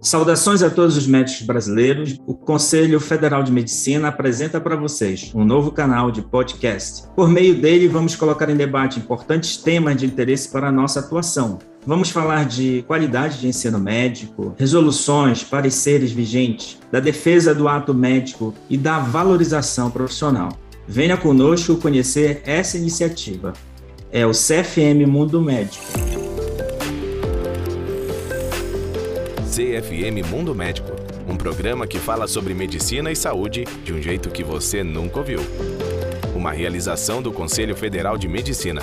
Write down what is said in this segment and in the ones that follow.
Saudações a todos os médicos brasileiros. O Conselho Federal de Medicina apresenta para vocês um novo canal de podcast. Por meio dele, vamos colocar em debate importantes temas de interesse para a nossa atuação. Vamos falar de qualidade de ensino médico, resoluções, pareceres vigentes, da defesa do ato médico e da valorização profissional. Venha conosco conhecer essa iniciativa. É o CFM Mundo Médico. CFM Mundo Médico, um programa que fala sobre medicina e saúde de um jeito que você nunca ouviu. Uma realização do Conselho Federal de Medicina.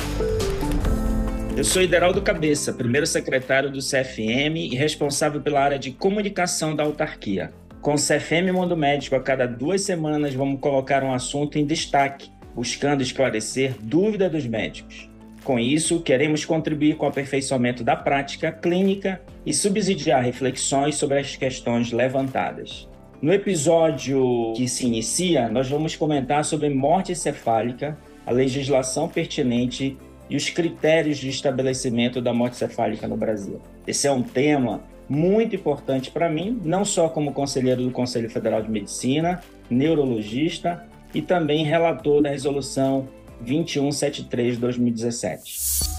Eu sou Ideraldo Cabeça, primeiro secretário do CFM e responsável pela área de comunicação da autarquia. Com o CFM Mundo Médico, a cada duas semanas vamos colocar um assunto em destaque, buscando esclarecer dúvidas dos médicos. Com isso, queremos contribuir com o aperfeiçoamento da prática clínica e subsidiar reflexões sobre as questões levantadas. No episódio que se inicia, nós vamos comentar sobre morte encefálica, a legislação pertinente e os critérios de estabelecimento da morte encefálica no Brasil. Esse é um tema muito importante para mim, não só como conselheiro do Conselho Federal de Medicina, neurologista e também relator da resolução 2173 de 2017.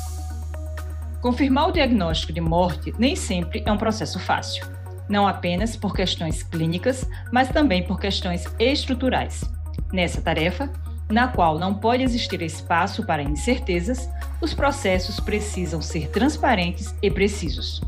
Confirmar o diagnóstico de morte nem sempre é um processo fácil, não apenas por questões clínicas, mas também por questões estruturais. Nessa tarefa, na qual não pode existir espaço para incertezas, os processos precisam ser transparentes e precisos.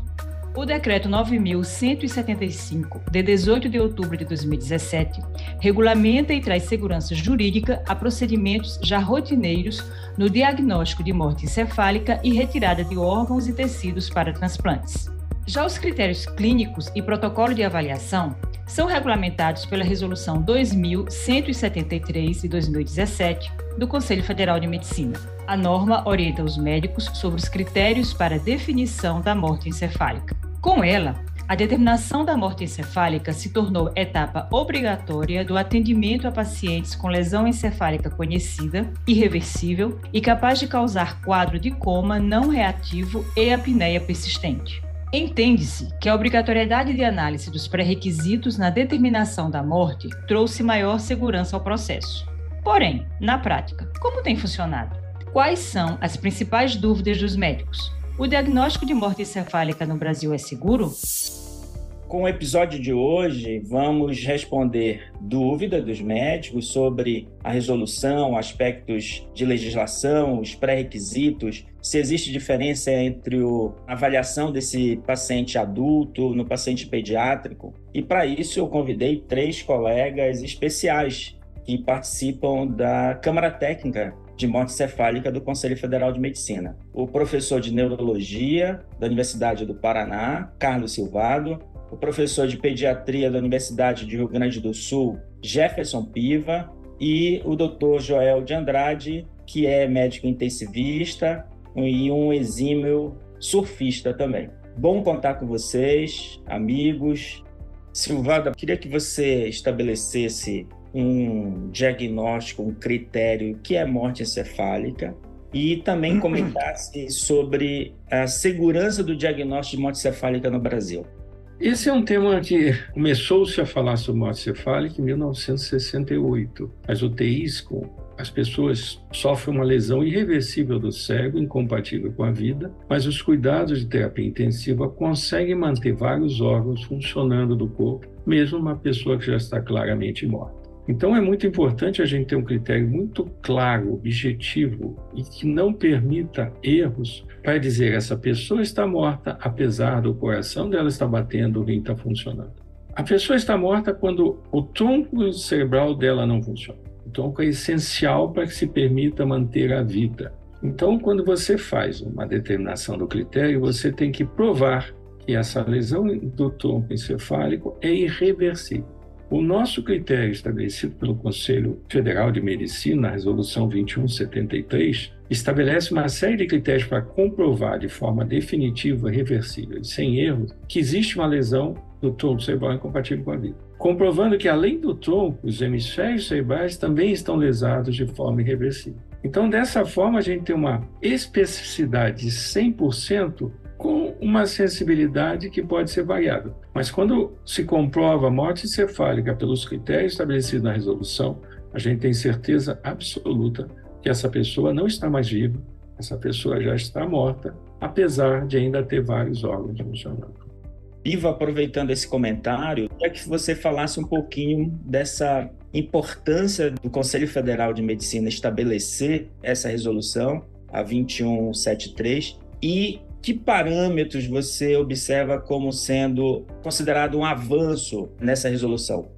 O Decreto 9.175, de 18 de outubro de 2017, regulamenta e traz segurança jurídica a procedimentos já rotineiros no diagnóstico de morte encefálica e retirada de órgãos e tecidos para transplantes. Já os critérios clínicos e protocolo de avaliação são regulamentados pela Resolução 2173 de 2017 do Conselho Federal de Medicina. A norma orienta os médicos sobre os critérios para definição da morte encefálica. Com ela, a determinação da morte encefálica se tornou etapa obrigatória do atendimento a pacientes com lesão encefálica conhecida, irreversível e capaz de causar quadro de coma não reativo e apneia persistente. Entende-se que a obrigatoriedade de análise dos pré-requisitos na determinação da morte trouxe maior segurança ao processo. Porém, na prática, como tem funcionado? Quais são as principais dúvidas dos médicos? O diagnóstico de morte encefálica no Brasil é seguro? Com o episódio de hoje, vamos responder dúvidas dos médicos sobre a resolução, aspectos de legislação, os pré-requisitos, se existe diferença entre a avaliação desse paciente adulto no paciente pediátrico. E para isso eu convidei três colegas especiais que participam da Câmara Técnica de morte cefálica do Conselho Federal de Medicina. O professor de neurologia da Universidade do Paraná, Carlos Silvado, o professor de pediatria da Universidade de Rio Grande do Sul, Jefferson Piva, e o doutor Joel de Andrade, que é médico intensivista e um exímio surfista também. Bom contar com vocês, amigos. Silvada, queria que você estabelecesse um diagnóstico, um critério que é morte encefálica e também comentasse sobre a segurança do diagnóstico de morte encefálica no Brasil. Esse é um tema que começou-se a falar sobre morte cefálica em 1968. As UTIs, com as pessoas sofrem uma lesão irreversível do cérebro, incompatível com a vida, mas os cuidados de terapia intensiva conseguem manter vários órgãos funcionando do corpo, mesmo uma pessoa que já está claramente morta. Então é muito importante a gente ter um critério muito claro, objetivo e que não permita erros para dizer essa pessoa está morta apesar do coração dela estar batendo, o rim está funcionando. A pessoa está morta quando o tronco cerebral dela não funciona. O tronco é essencial para que se permita manter a vida. Então, quando você faz uma determinação do critério, você tem que provar que essa lesão do tronco encefálico é irreversível. O nosso critério estabelecido pelo Conselho Federal de Medicina, a Resolução 2173, estabelece uma série de critérios para comprovar de forma definitiva, reversível sem erros que existe uma lesão do tronco cerebral incompatível com a vida. Comprovando que, além do tronco, os hemisférios cerebrais também estão lesados de forma irreversível. Então, dessa forma, a gente tem uma especificidade de 100% com uma sensibilidade que pode ser variável. Mas quando se comprova a morte encefálica pelos critérios estabelecidos na resolução, a gente tem certeza absoluta que essa pessoa não está mais viva, essa pessoa já está morta, apesar de ainda ter vários órgãos funcionando. Iva, aproveitando esse comentário, queria que você falasse um pouquinho dessa importância do Conselho Federal de Medicina estabelecer essa resolução, a 2173, e que parâmetros você observa como sendo considerado um avanço nessa resolução?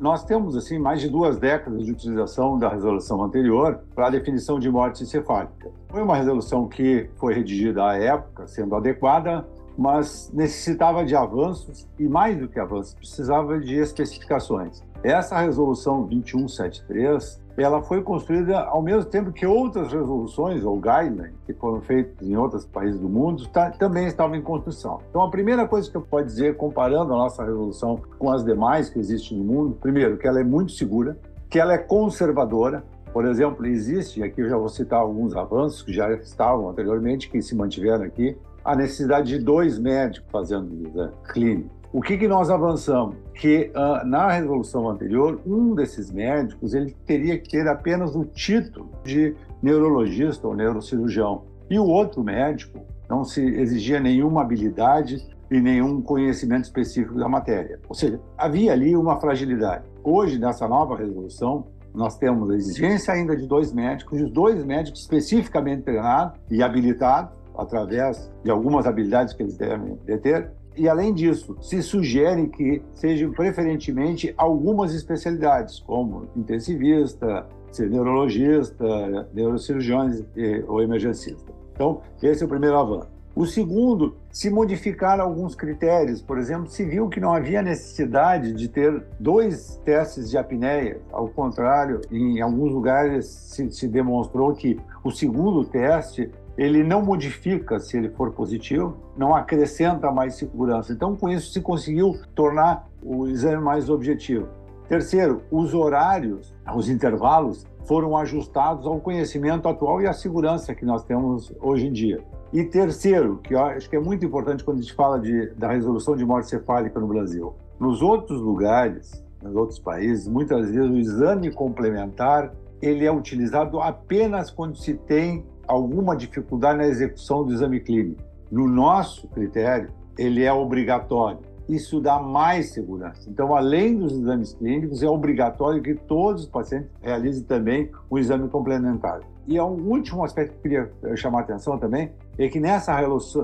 Nós temos assim mais de duas décadas de utilização da resolução anterior para a definição de morte encefálica. Foi uma resolução que foi redigida à época, sendo adequada, mas necessitava de avanços e mais do que avanços, precisava de especificações. Essa resolução 2173 ela foi construída ao mesmo tempo que outras resoluções ou guidelines que foram feitas em outros países do mundo tá, também estavam em construção. Então, a primeira coisa que eu posso dizer, comparando a nossa resolução com as demais que existem no mundo, primeiro, que ela é muito segura, que ela é conservadora. Por exemplo, existe, aqui eu já vou citar alguns avanços que já estavam anteriormente, que se mantiveram aqui, a necessidade de dois médicos fazendo exame clínico o que, que nós avançamos? Que uh, na resolução anterior, um desses médicos ele teria que ter apenas o título de neurologista ou neurocirurgião. E o outro médico não se exigia nenhuma habilidade e nenhum conhecimento específico da matéria. Ou seja, havia ali uma fragilidade. Hoje, nessa nova resolução, nós temos a exigência ainda de dois médicos, e os dois médicos especificamente treinados e habilitados, através de algumas habilidades que eles devem ter, e, além disso, se sugere que sejam preferentemente algumas especialidades, como intensivista, neurologista, neurocirurgiões ou emergencista. Então, esse é o primeiro avanço. O segundo, se modificaram alguns critérios. Por exemplo, se viu que não havia necessidade de ter dois testes de apneia. Ao contrário, em alguns lugares se, se demonstrou que o segundo teste ele não modifica se ele for positivo, não acrescenta mais segurança. Então, com isso, se conseguiu tornar o exame mais objetivo. Terceiro, os horários, os intervalos, foram ajustados ao conhecimento atual e à segurança que nós temos hoje em dia. E terceiro, que eu acho que é muito importante quando a gente fala de, da resolução de morte cefálica no Brasil. Nos outros lugares, nos outros países, muitas vezes o exame complementar ele é utilizado apenas quando se tem alguma dificuldade na execução do exame clínico. No nosso critério, ele é obrigatório. Isso dá mais segurança. Então, além dos exames clínicos, é obrigatório que todos os pacientes realizem também um exame complementar. E um último aspecto que queria chamar a atenção também é que nessa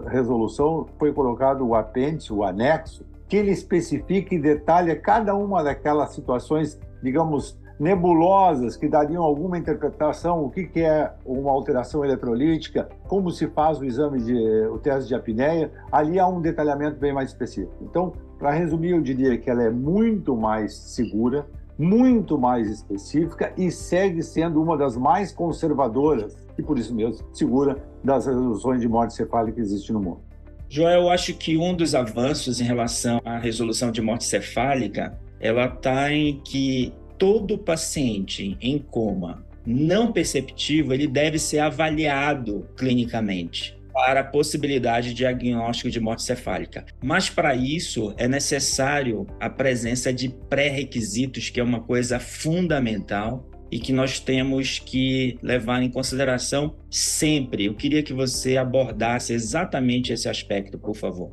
resolução foi colocado o apêndice, o anexo, que ele especifica e detalha cada uma daquelas situações, digamos, nebulosas que dariam alguma interpretação, o que, que é uma alteração eletrolítica, como se faz o exame de o teste de apneia, ali há um detalhamento bem mais específico. Então, para resumir, eu diria que ela é muito mais segura, muito mais específica e segue sendo uma das mais conservadoras e por isso mesmo segura das resoluções de morte cefálica que existe no mundo. Joel, eu acho que um dos avanços em relação à resolução de morte cefálica, ela está em que todo paciente em coma não perceptivo, ele deve ser avaliado clinicamente para a possibilidade de diagnóstico de morte cefálica. Mas para isso é necessário a presença de pré-requisitos, que é uma coisa fundamental e que nós temos que levar em consideração sempre. Eu queria que você abordasse exatamente esse aspecto, por favor.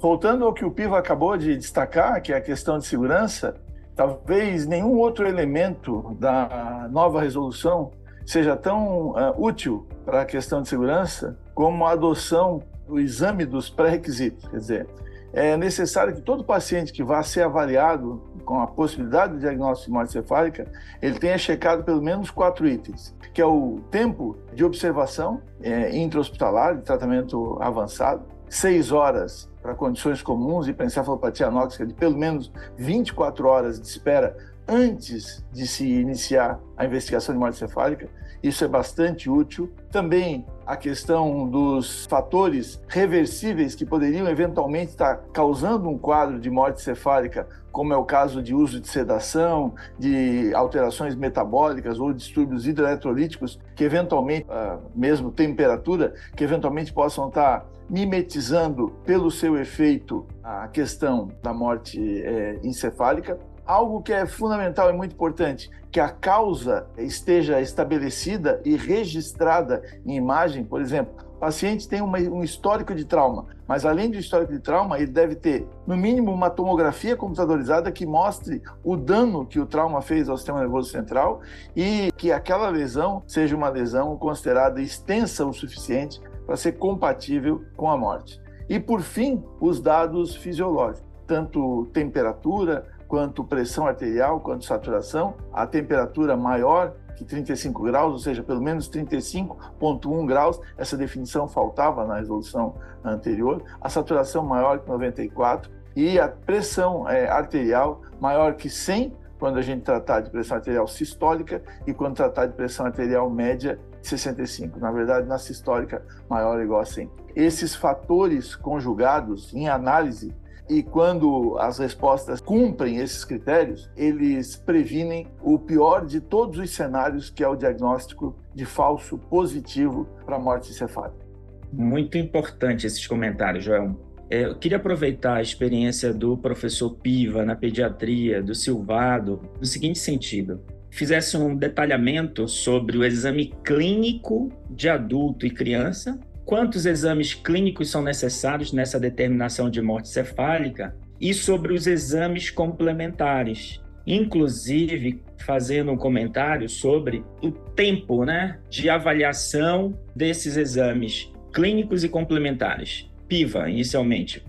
Voltando ao que o Piva acabou de destacar, que é a questão de segurança, Talvez nenhum outro elemento da nova resolução seja tão uh, útil para a questão de segurança como a adoção do exame dos pré-requisitos. Quer dizer, é necessário que todo paciente que vá ser avaliado com a possibilidade de diagnóstico de morte cefálica, ele tenha checado pelo menos quatro itens, que é o tempo de observação é, intra-hospitalar, de tratamento avançado, seis horas para condições comuns e para encefalopatia anóxica de pelo menos 24 horas de espera antes de se iniciar a investigação de morte cefálica. Isso é bastante útil. Também a questão dos fatores reversíveis que poderiam eventualmente estar causando um quadro de morte cefálica, como é o caso de uso de sedação, de alterações metabólicas ou distúrbios hidroeletrolíticos, que eventualmente, mesmo temperatura, que eventualmente possam estar mimetizando pelo seu efeito a questão da morte é, encefálica. Algo que é fundamental e muito importante, que a causa esteja estabelecida e registrada em imagem, por exemplo, paciente tem uma, um histórico de trauma, mas além do histórico de trauma, ele deve ter, no mínimo, uma tomografia computadorizada que mostre o dano que o trauma fez ao sistema nervoso central e que aquela lesão seja uma lesão considerada extensa o suficiente para ser compatível com a morte. E, por fim, os dados fisiológicos, tanto temperatura, quanto pressão arterial, quanto saturação, a temperatura maior que 35 graus, ou seja, pelo menos 35,1 graus, essa definição faltava na resolução anterior, a saturação maior que 94 e a pressão é, arterial maior que 100, quando a gente tratar de pressão arterial sistólica e quando tratar de pressão arterial média 65. Na verdade, na sistólica, maior ou igual a 100. Esses fatores conjugados em análise e quando as respostas cumprem esses critérios, eles previnem o pior de todos os cenários, que é o diagnóstico de falso positivo para morte encefálica. Muito importante esses comentários, Joel. É, eu queria aproveitar a experiência do professor Piva na pediatria, do Silvado, no seguinte sentido: fizesse um detalhamento sobre o exame clínico de adulto e criança quantos exames clínicos são necessários nessa determinação de morte cefálica e sobre os exames complementares. Inclusive, fazendo um comentário sobre o tempo né, de avaliação desses exames clínicos e complementares. PIVA, inicialmente.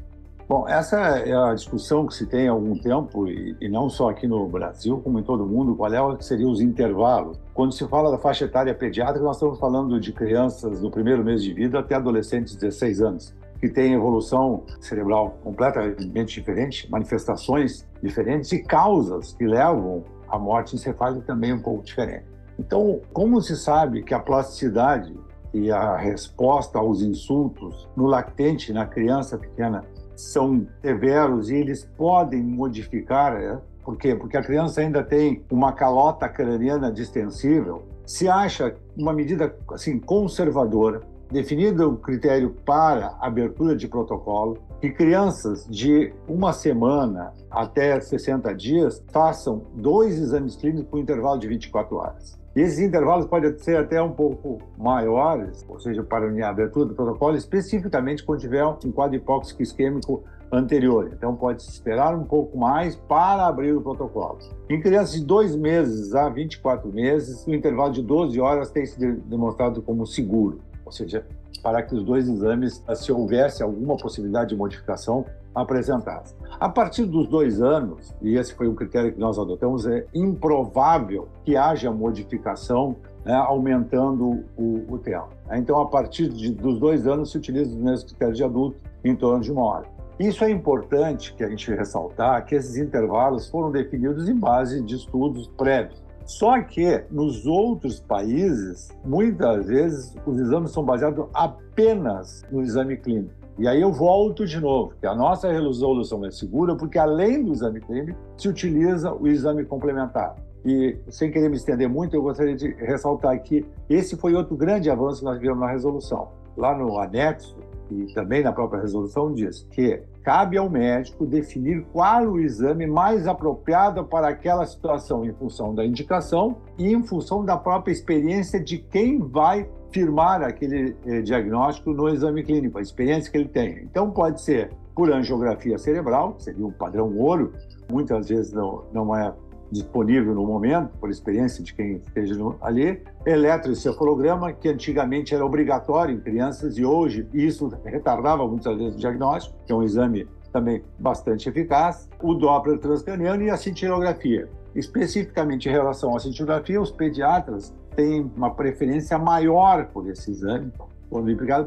Bom, essa é a discussão que se tem há algum tempo, e, e não só aqui no Brasil, como em todo mundo, qual é que seriam os intervalos. Quando se fala da faixa etária pediátrica, nós estamos falando de crianças do primeiro mês de vida até adolescentes de 16 anos, que têm evolução cerebral completamente diferente, manifestações diferentes e causas que levam à morte encefálica também um pouco diferente. Então, como se sabe que a plasticidade e a resposta aos insultos no lactente, na criança pequena, são severos e eles podem modificar, né? por quê? Porque a criança ainda tem uma calota craniana distensível. Se acha uma medida assim conservadora, definido o critério para abertura de protocolo, que crianças de uma semana até 60 dias façam dois exames clínicos por intervalo de 24 horas. E esses intervalos podem ser até um pouco maiores, ou seja, para a abertura do protocolo, especificamente quando tiver um quadro hipóxico isquêmico anterior. Então, pode-se esperar um pouco mais para abrir o protocolo. Em crianças de 2 meses a 24 meses, o intervalo de 12 horas tem sido demonstrado como seguro, ou seja, para que os dois exames, se houvesse alguma possibilidade de modificação, apresentados. A partir dos dois anos, e esse foi um critério que nós adotamos, é improvável que haja modificação né, aumentando o, o tempo. Então, a partir de, dos dois anos, se utiliza os mesmos critérios de adulto, em torno de uma hora. Isso é importante que a gente ressaltar que esses intervalos foram definidos em base de estudos prévios. Só que nos outros países, muitas vezes, os exames são baseados apenas no exame clínico. E aí eu volto de novo, que a nossa resolução é segura porque além do exame clínico, se utiliza o exame complementar. E sem querer me estender muito, eu gostaria de ressaltar que esse foi outro grande avanço que nós vimos na resolução. Lá no anexo, e também na própria resolução, diz que cabe ao médico definir qual o exame mais apropriado para aquela situação, em função da indicação e em função da própria experiência de quem vai firmar aquele eh, diagnóstico no exame clínico, a experiência que ele tem. Então, pode ser por angiografia cerebral, seria um padrão ouro, muitas vezes não, não é disponível no momento, por experiência de quem esteja ali, eletroencefalograma, que antigamente era obrigatório em crianças e hoje isso retardava muitas vezes o diagnóstico, que é um exame também bastante eficaz, o Doppler transcraniano e a cintilografia. Especificamente em relação à cintilografia, os pediatras tem uma preferência maior por esse exame,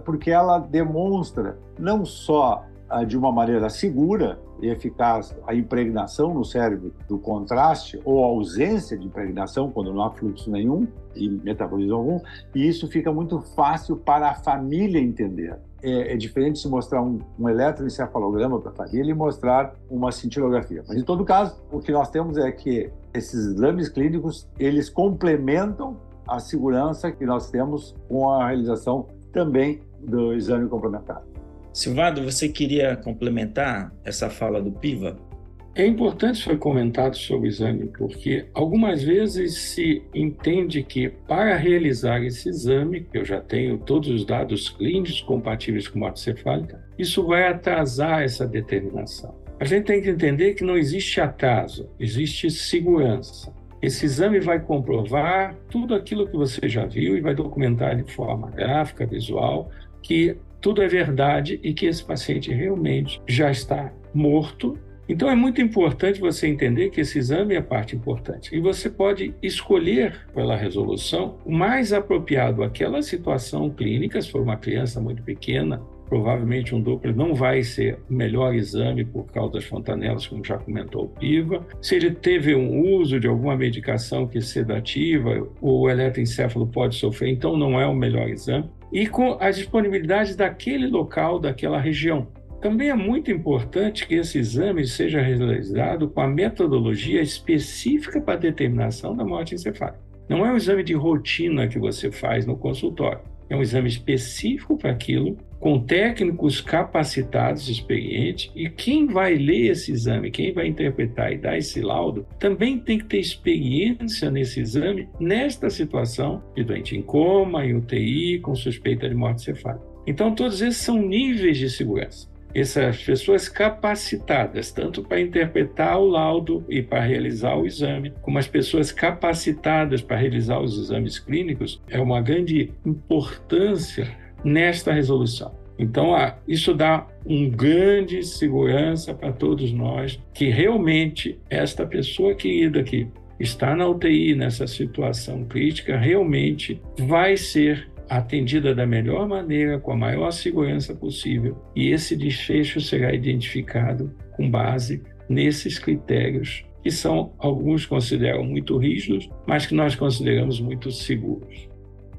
porque ela demonstra não só de uma maneira segura e eficaz a impregnação no cérebro do contraste ou ausência de impregnação quando não há fluxo nenhum e metabolismo algum, e isso fica muito fácil para a família entender. É, é diferente se mostrar um, um eletroencefalograma para a família e mostrar uma cintilografia. Mas, em todo caso, o que nós temos é que esses exames clínicos, eles complementam a segurança que nós temos com a realização também do exame complementar. Silvado, você queria complementar essa fala do PIVA? É importante foi comentado sobre o exame, porque algumas vezes se entende que para realizar esse exame, eu já tenho todos os dados clínicos compatíveis com morte cefálica, isso vai atrasar essa determinação. A gente tem que entender que não existe atraso, existe segurança. Esse exame vai comprovar tudo aquilo que você já viu e vai documentar de forma gráfica, visual, que tudo é verdade e que esse paciente realmente já está morto. Então é muito importante você entender que esse exame é a parte importante. E você pode escolher pela resolução o mais apropriado àquela situação clínica, se for uma criança muito pequena, provavelmente um Doppler não vai ser o melhor exame por causa das fontanelas, como já comentou o Piva. Se ele teve um uso de alguma medicação que é sedativa, o eletroencefalo pode sofrer, então não é o melhor exame e com as disponibilidades daquele local, daquela região. Também é muito importante que esse exame seja realizado com a metodologia específica para a determinação da morte encefálica. Não é um exame de rotina que você faz no consultório. É um exame específico para aquilo com técnicos capacitados, experientes, e quem vai ler esse exame, quem vai interpretar e dar esse laudo, também tem que ter experiência nesse exame, nesta situação de doente em coma, em UTI, com suspeita de morte cefálica. Então, todos esses são níveis de segurança. Essas pessoas capacitadas, tanto para interpretar o laudo e para realizar o exame, como as pessoas capacitadas para realizar os exames clínicos, é uma grande importância nesta resolução. Então, ah, isso dá um grande segurança para todos nós que realmente esta pessoa querida que está na UTI nessa situação crítica realmente vai ser atendida da melhor maneira, com a maior segurança possível, e esse desfecho será identificado com base nesses critérios que são alguns consideram muito rígidos, mas que nós consideramos muito seguros.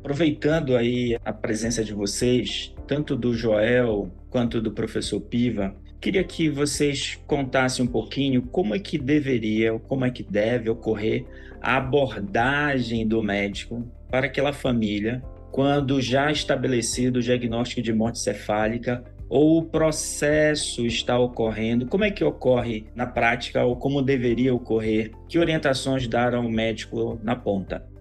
Aproveitando aí a presença de vocês, tanto do Joel quanto do professor Piva, queria que vocês contassem um pouquinho como é que deveria, como é que deve ocorrer a abordagem do médico para aquela família quando já estabelecido o diagnóstico de morte cefálica ou o processo está ocorrendo, como é que ocorre na prática ou como deveria ocorrer? Que orientações dar ao médico na ponta?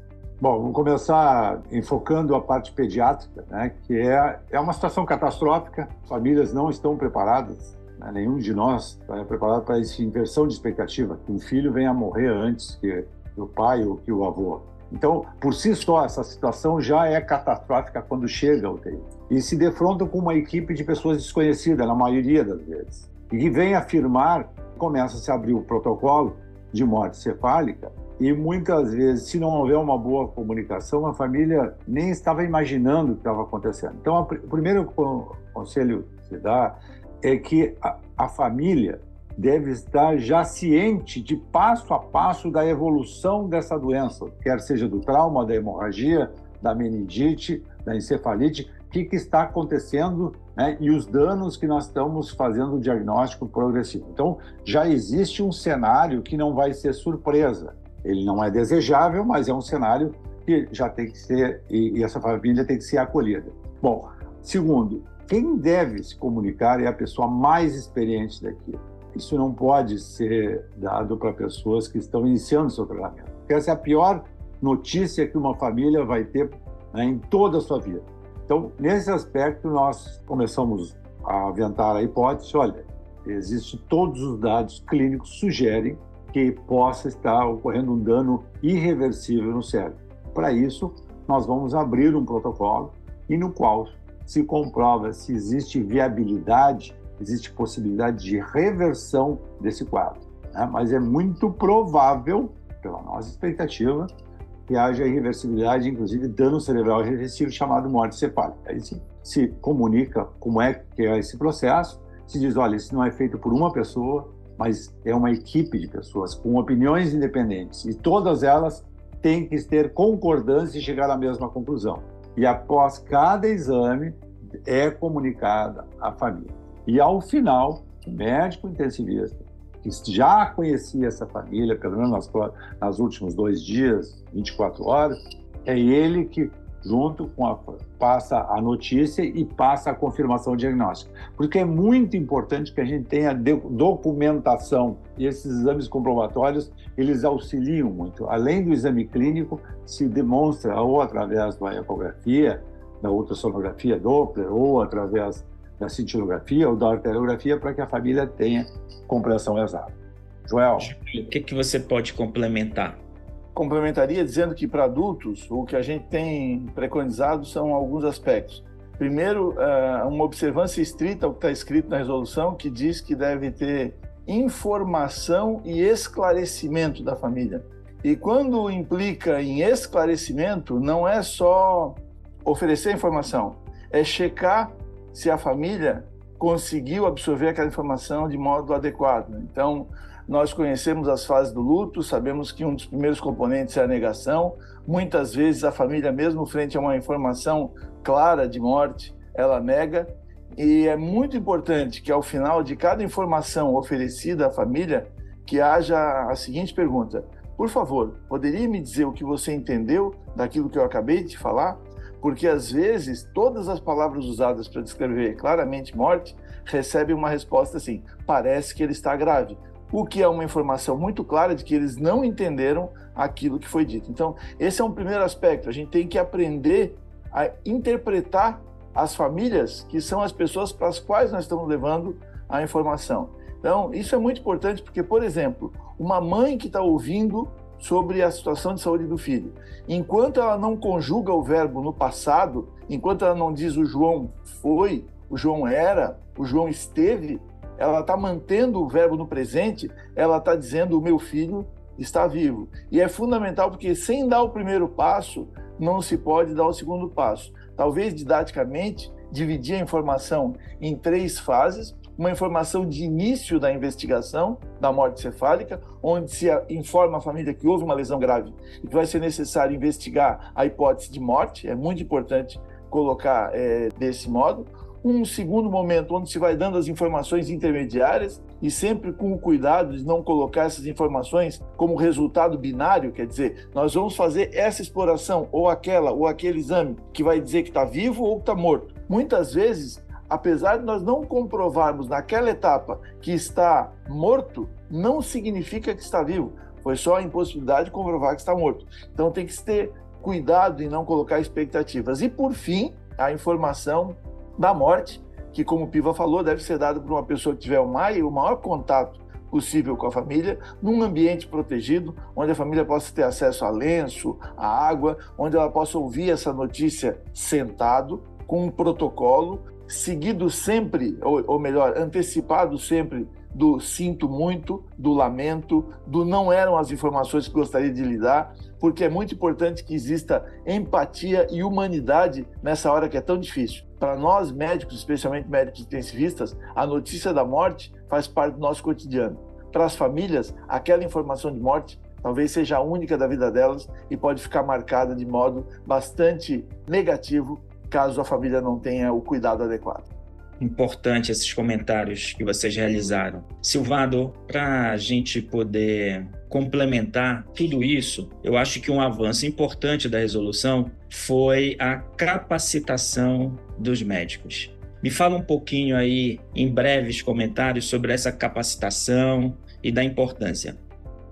Bom, vamos começar enfocando a parte pediátrica, né, que é, é uma situação catastrófica, famílias não estão preparadas, né, nenhum de nós está preparado para essa inversão de expectativa, que um filho venha a morrer antes que o pai ou que o avô. Então, por si só, essa situação já é catastrófica quando chega ao UTI. E se defronta com uma equipe de pessoas desconhecidas, na maioria das vezes. E que vem afirmar, começa a se abrir o protocolo de morte cefálica, e muitas vezes, se não houver uma boa comunicação, a família nem estava imaginando o que estava acontecendo. Então, o primeiro conselho que se dá é que a, a família deve estar já ciente de passo a passo da evolução dessa doença, quer seja do trauma, da hemorragia, da meningite, da encefalite, o que, que está acontecendo né, e os danos que nós estamos fazendo o diagnóstico progressivo. Então, já existe um cenário que não vai ser surpresa. Ele não é desejável, mas é um cenário que já tem que ser, e, e essa família tem que ser acolhida. Bom, segundo, quem deve se comunicar é a pessoa mais experiente daquilo. Isso não pode ser dado para pessoas que estão iniciando seu tratamento. Essa é a pior notícia que uma família vai ter né, em toda a sua vida. Então, nesse aspecto, nós começamos a aventar a hipótese: olha, existe todos os dados clínicos sugerem que possa estar ocorrendo um dano irreversível no cérebro. Para isso, nós vamos abrir um protocolo e no qual se comprova se existe viabilidade, existe possibilidade de reversão desse quadro. Né? Mas é muito provável, pela nossa expectativa, que haja irreversibilidade, inclusive dano cerebral irreversível chamado morte cefálica. Aí se, se comunica como é que é esse processo, se diz, olha, isso não é feito por uma pessoa, mas é uma equipe de pessoas com opiniões independentes e todas elas têm que ter concordância e chegar à mesma conclusão. E após cada exame é comunicada à família. E ao final, o médico intensivista que já conhecia essa família, pelo menos nas, nas últimos dois dias, 24 horas, é ele que junto com a passa a notícia e passa a confirmação diagnóstica. Porque é muito importante que a gente tenha documentação e esses exames comprobatórios, eles auxiliam muito. Além do exame clínico, se demonstra ou através da ecografia, da ultrassonografia Doppler ou através da cintilografia ou da arteriografia para que a família tenha compreensão exata. Joel. O que, que você pode complementar? Complementaria dizendo que para adultos o que a gente tem preconizado são alguns aspectos. Primeiro, eh, uma observância estrita ao que está escrito na resolução, que diz que deve ter informação e esclarecimento da família. E quando implica em esclarecimento, não é só oferecer informação, é checar se a família conseguiu absorver aquela informação de modo adequado. Então, nós conhecemos as fases do luto, sabemos que um dos primeiros componentes é a negação. Muitas vezes a família, mesmo frente a uma informação clara de morte, ela nega. E é muito importante que ao final de cada informação oferecida à família, que haja a seguinte pergunta: por favor, poderia me dizer o que você entendeu daquilo que eu acabei de falar? Porque às vezes todas as palavras usadas para descrever claramente morte recebem uma resposta assim: parece que ele está grave, o que é uma informação muito clara de que eles não entenderam aquilo que foi dito. Então, esse é um primeiro aspecto. A gente tem que aprender a interpretar as famílias, que são as pessoas para as quais nós estamos levando a informação. Então, isso é muito importante porque, por exemplo, uma mãe que está ouvindo sobre a situação de saúde do filho, enquanto ela não conjuga o verbo no passado, enquanto ela não diz o João foi, o João era, o João esteve, ela está mantendo o verbo no presente, ela está dizendo o meu filho está vivo. E é fundamental porque sem dar o primeiro passo, não se pode dar o segundo passo. Talvez didaticamente dividir a informação em três fases, uma informação de início da investigação da morte cefálica, onde se informa a família que houve uma lesão grave e que vai ser necessário investigar a hipótese de morte, é muito importante colocar é, desse modo um segundo momento onde se vai dando as informações intermediárias e sempre com o cuidado de não colocar essas informações como resultado binário, quer dizer, nós vamos fazer essa exploração ou aquela ou aquele exame que vai dizer que está vivo ou está morto. Muitas vezes, apesar de nós não comprovarmos naquela etapa que está morto, não significa que está vivo. Foi só a impossibilidade de comprovar que está morto. Então tem que ter cuidado em não colocar expectativas. E por fim, a informação da morte, que, como o Piva falou, deve ser dado por uma pessoa que tiver o maior, o maior contato possível com a família, num ambiente protegido, onde a família possa ter acesso a lenço, a água, onde ela possa ouvir essa notícia sentado, com um protocolo, seguido sempre, ou, ou melhor, antecipado sempre do sinto muito, do lamento, do não eram as informações que gostaria de lhe dar, porque é muito importante que exista empatia e humanidade nessa hora que é tão difícil. Para nós médicos, especialmente médicos intensivistas, a notícia da morte faz parte do nosso cotidiano. Para as famílias, aquela informação de morte talvez seja a única da vida delas e pode ficar marcada de modo bastante negativo caso a família não tenha o cuidado adequado importante esses comentários que vocês realizaram. Silvado, para a gente poder complementar tudo isso, eu acho que um avanço importante da resolução foi a capacitação dos médicos. Me fala um pouquinho aí, em breves comentários, sobre essa capacitação e da importância.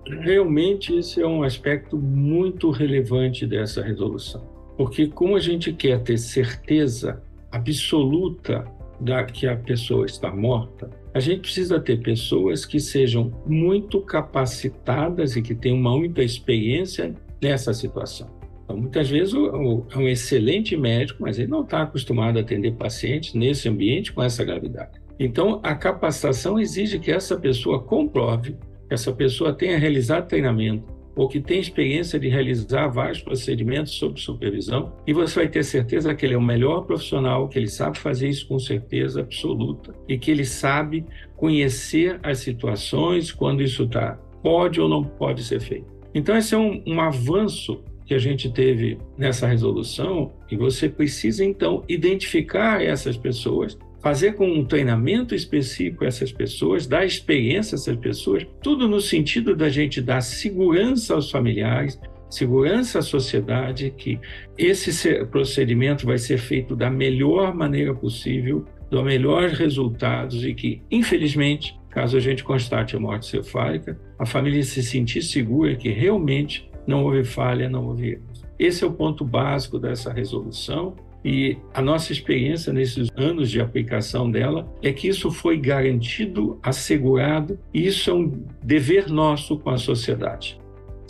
Realmente, esse é um aspecto muito relevante dessa resolução, porque, como a gente quer ter certeza absoluta da que a pessoa está morta, a gente precisa ter pessoas que sejam muito capacitadas e que tenham uma muita experiência nessa situação. Então, muitas vezes é um excelente médico, mas ele não está acostumado a atender pacientes nesse ambiente com essa gravidade. Então, a capacitação exige que essa pessoa comprove, que essa pessoa tenha realizado treinamento, ou que tem experiência de realizar vários procedimentos sob supervisão, e você vai ter certeza que ele é o melhor profissional, que ele sabe fazer isso com certeza absoluta e que ele sabe conhecer as situações quando isso tá, pode ou não pode ser feito. Então, esse é um, um avanço que a gente teve nessa resolução, e você precisa então identificar essas pessoas fazer com um treinamento específico essas pessoas, dar experiência a essas pessoas, tudo no sentido da gente dar segurança aos familiares, segurança à sociedade, que esse procedimento vai ser feito da melhor maneira possível, dos melhores resultados e que, infelizmente, caso a gente constate a morte cefálica, a família se sentir segura que realmente não houve falha, não houve erros. Esse é o ponto básico dessa resolução e a nossa experiência nesses anos de aplicação dela é que isso foi garantido, assegurado, e isso é um dever nosso com a sociedade.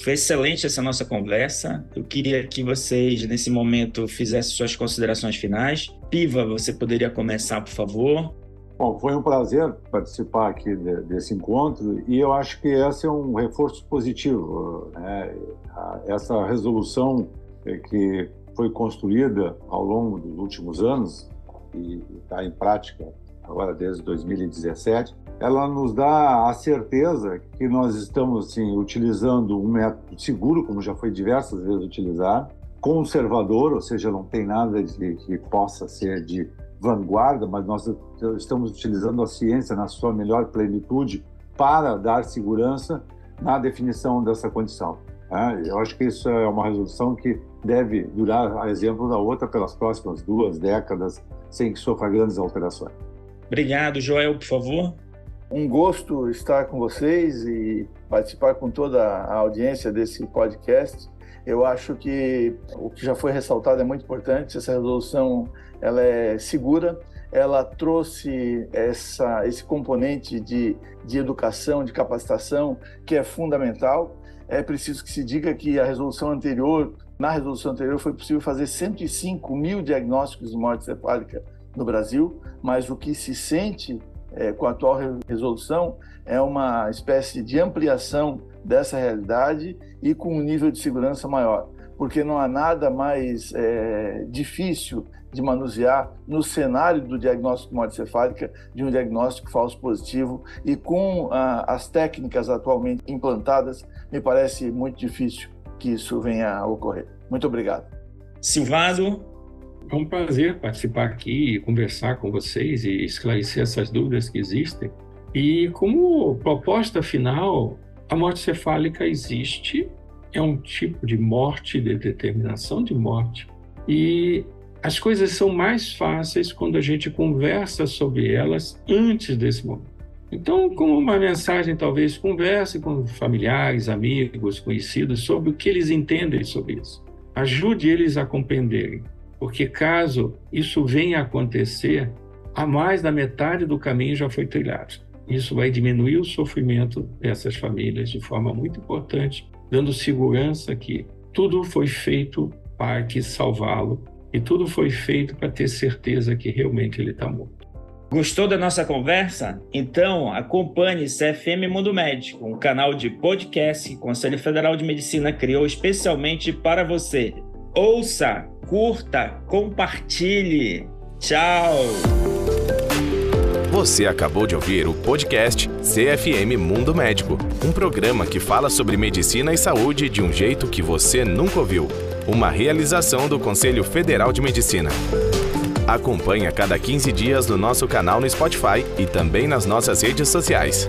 Foi excelente essa nossa conversa. Eu queria que vocês, nesse momento, fizessem suas considerações finais. Piva, você poderia começar, por favor? Bom, foi um prazer participar aqui desse encontro e eu acho que esse é um reforço positivo. Né? Essa resolução que foi construída ao longo dos últimos anos e está em prática agora desde 2017, ela nos dá a certeza que nós estamos assim, utilizando um método seguro, como já foi diversas vezes utilizado, conservador, ou seja, não tem nada de, que possa ser de vanguarda, mas nós estamos utilizando a ciência na sua melhor plenitude para dar segurança na definição dessa condição. É, eu acho que isso é uma resolução que deve durar, a exemplo da outra, pelas próximas duas décadas, sem que sofra grandes alterações. Obrigado, Joel, por favor. Um gosto estar com vocês e participar com toda a audiência desse podcast. Eu acho que o que já foi ressaltado é muito importante. Essa resolução ela é segura, ela trouxe essa, esse componente de, de educação, de capacitação, que é fundamental é preciso que se diga que a resolução anterior, na resolução anterior, foi possível fazer 105 mil diagnósticos de morte cefálica no Brasil, mas o que se sente é, com a atual resolução é uma espécie de ampliação dessa realidade e com um nível de segurança maior, porque não há nada mais é, difícil de manusear no cenário do diagnóstico de morte cefálica de um diagnóstico falso positivo e com ah, as técnicas atualmente implantadas, me parece muito difícil que isso venha a ocorrer. Muito obrigado. Silvado. É um prazer participar aqui e conversar com vocês e esclarecer essas dúvidas que existem. E como proposta final, a morte cefálica existe, é um tipo de morte, de determinação de morte, e as coisas são mais fáceis quando a gente conversa sobre elas antes desse momento. Então, como uma mensagem, talvez converse com familiares, amigos, conhecidos sobre o que eles entendem sobre isso. Ajude eles a compreenderem, porque caso isso venha a acontecer, a mais da metade do caminho já foi trilhado. Isso vai diminuir o sofrimento dessas famílias de forma muito importante, dando segurança que tudo foi feito para que salvá-lo e tudo foi feito para ter certeza que realmente ele está morto. Gostou da nossa conversa? Então acompanhe CFM Mundo Médico, um canal de podcast que o Conselho Federal de Medicina criou especialmente para você. Ouça, curta, compartilhe. Tchau! Você acabou de ouvir o podcast CFM Mundo Médico, um programa que fala sobre medicina e saúde de um jeito que você nunca ouviu uma realização do Conselho Federal de Medicina. Acompanhe a cada 15 dias no nosso canal no Spotify e também nas nossas redes sociais.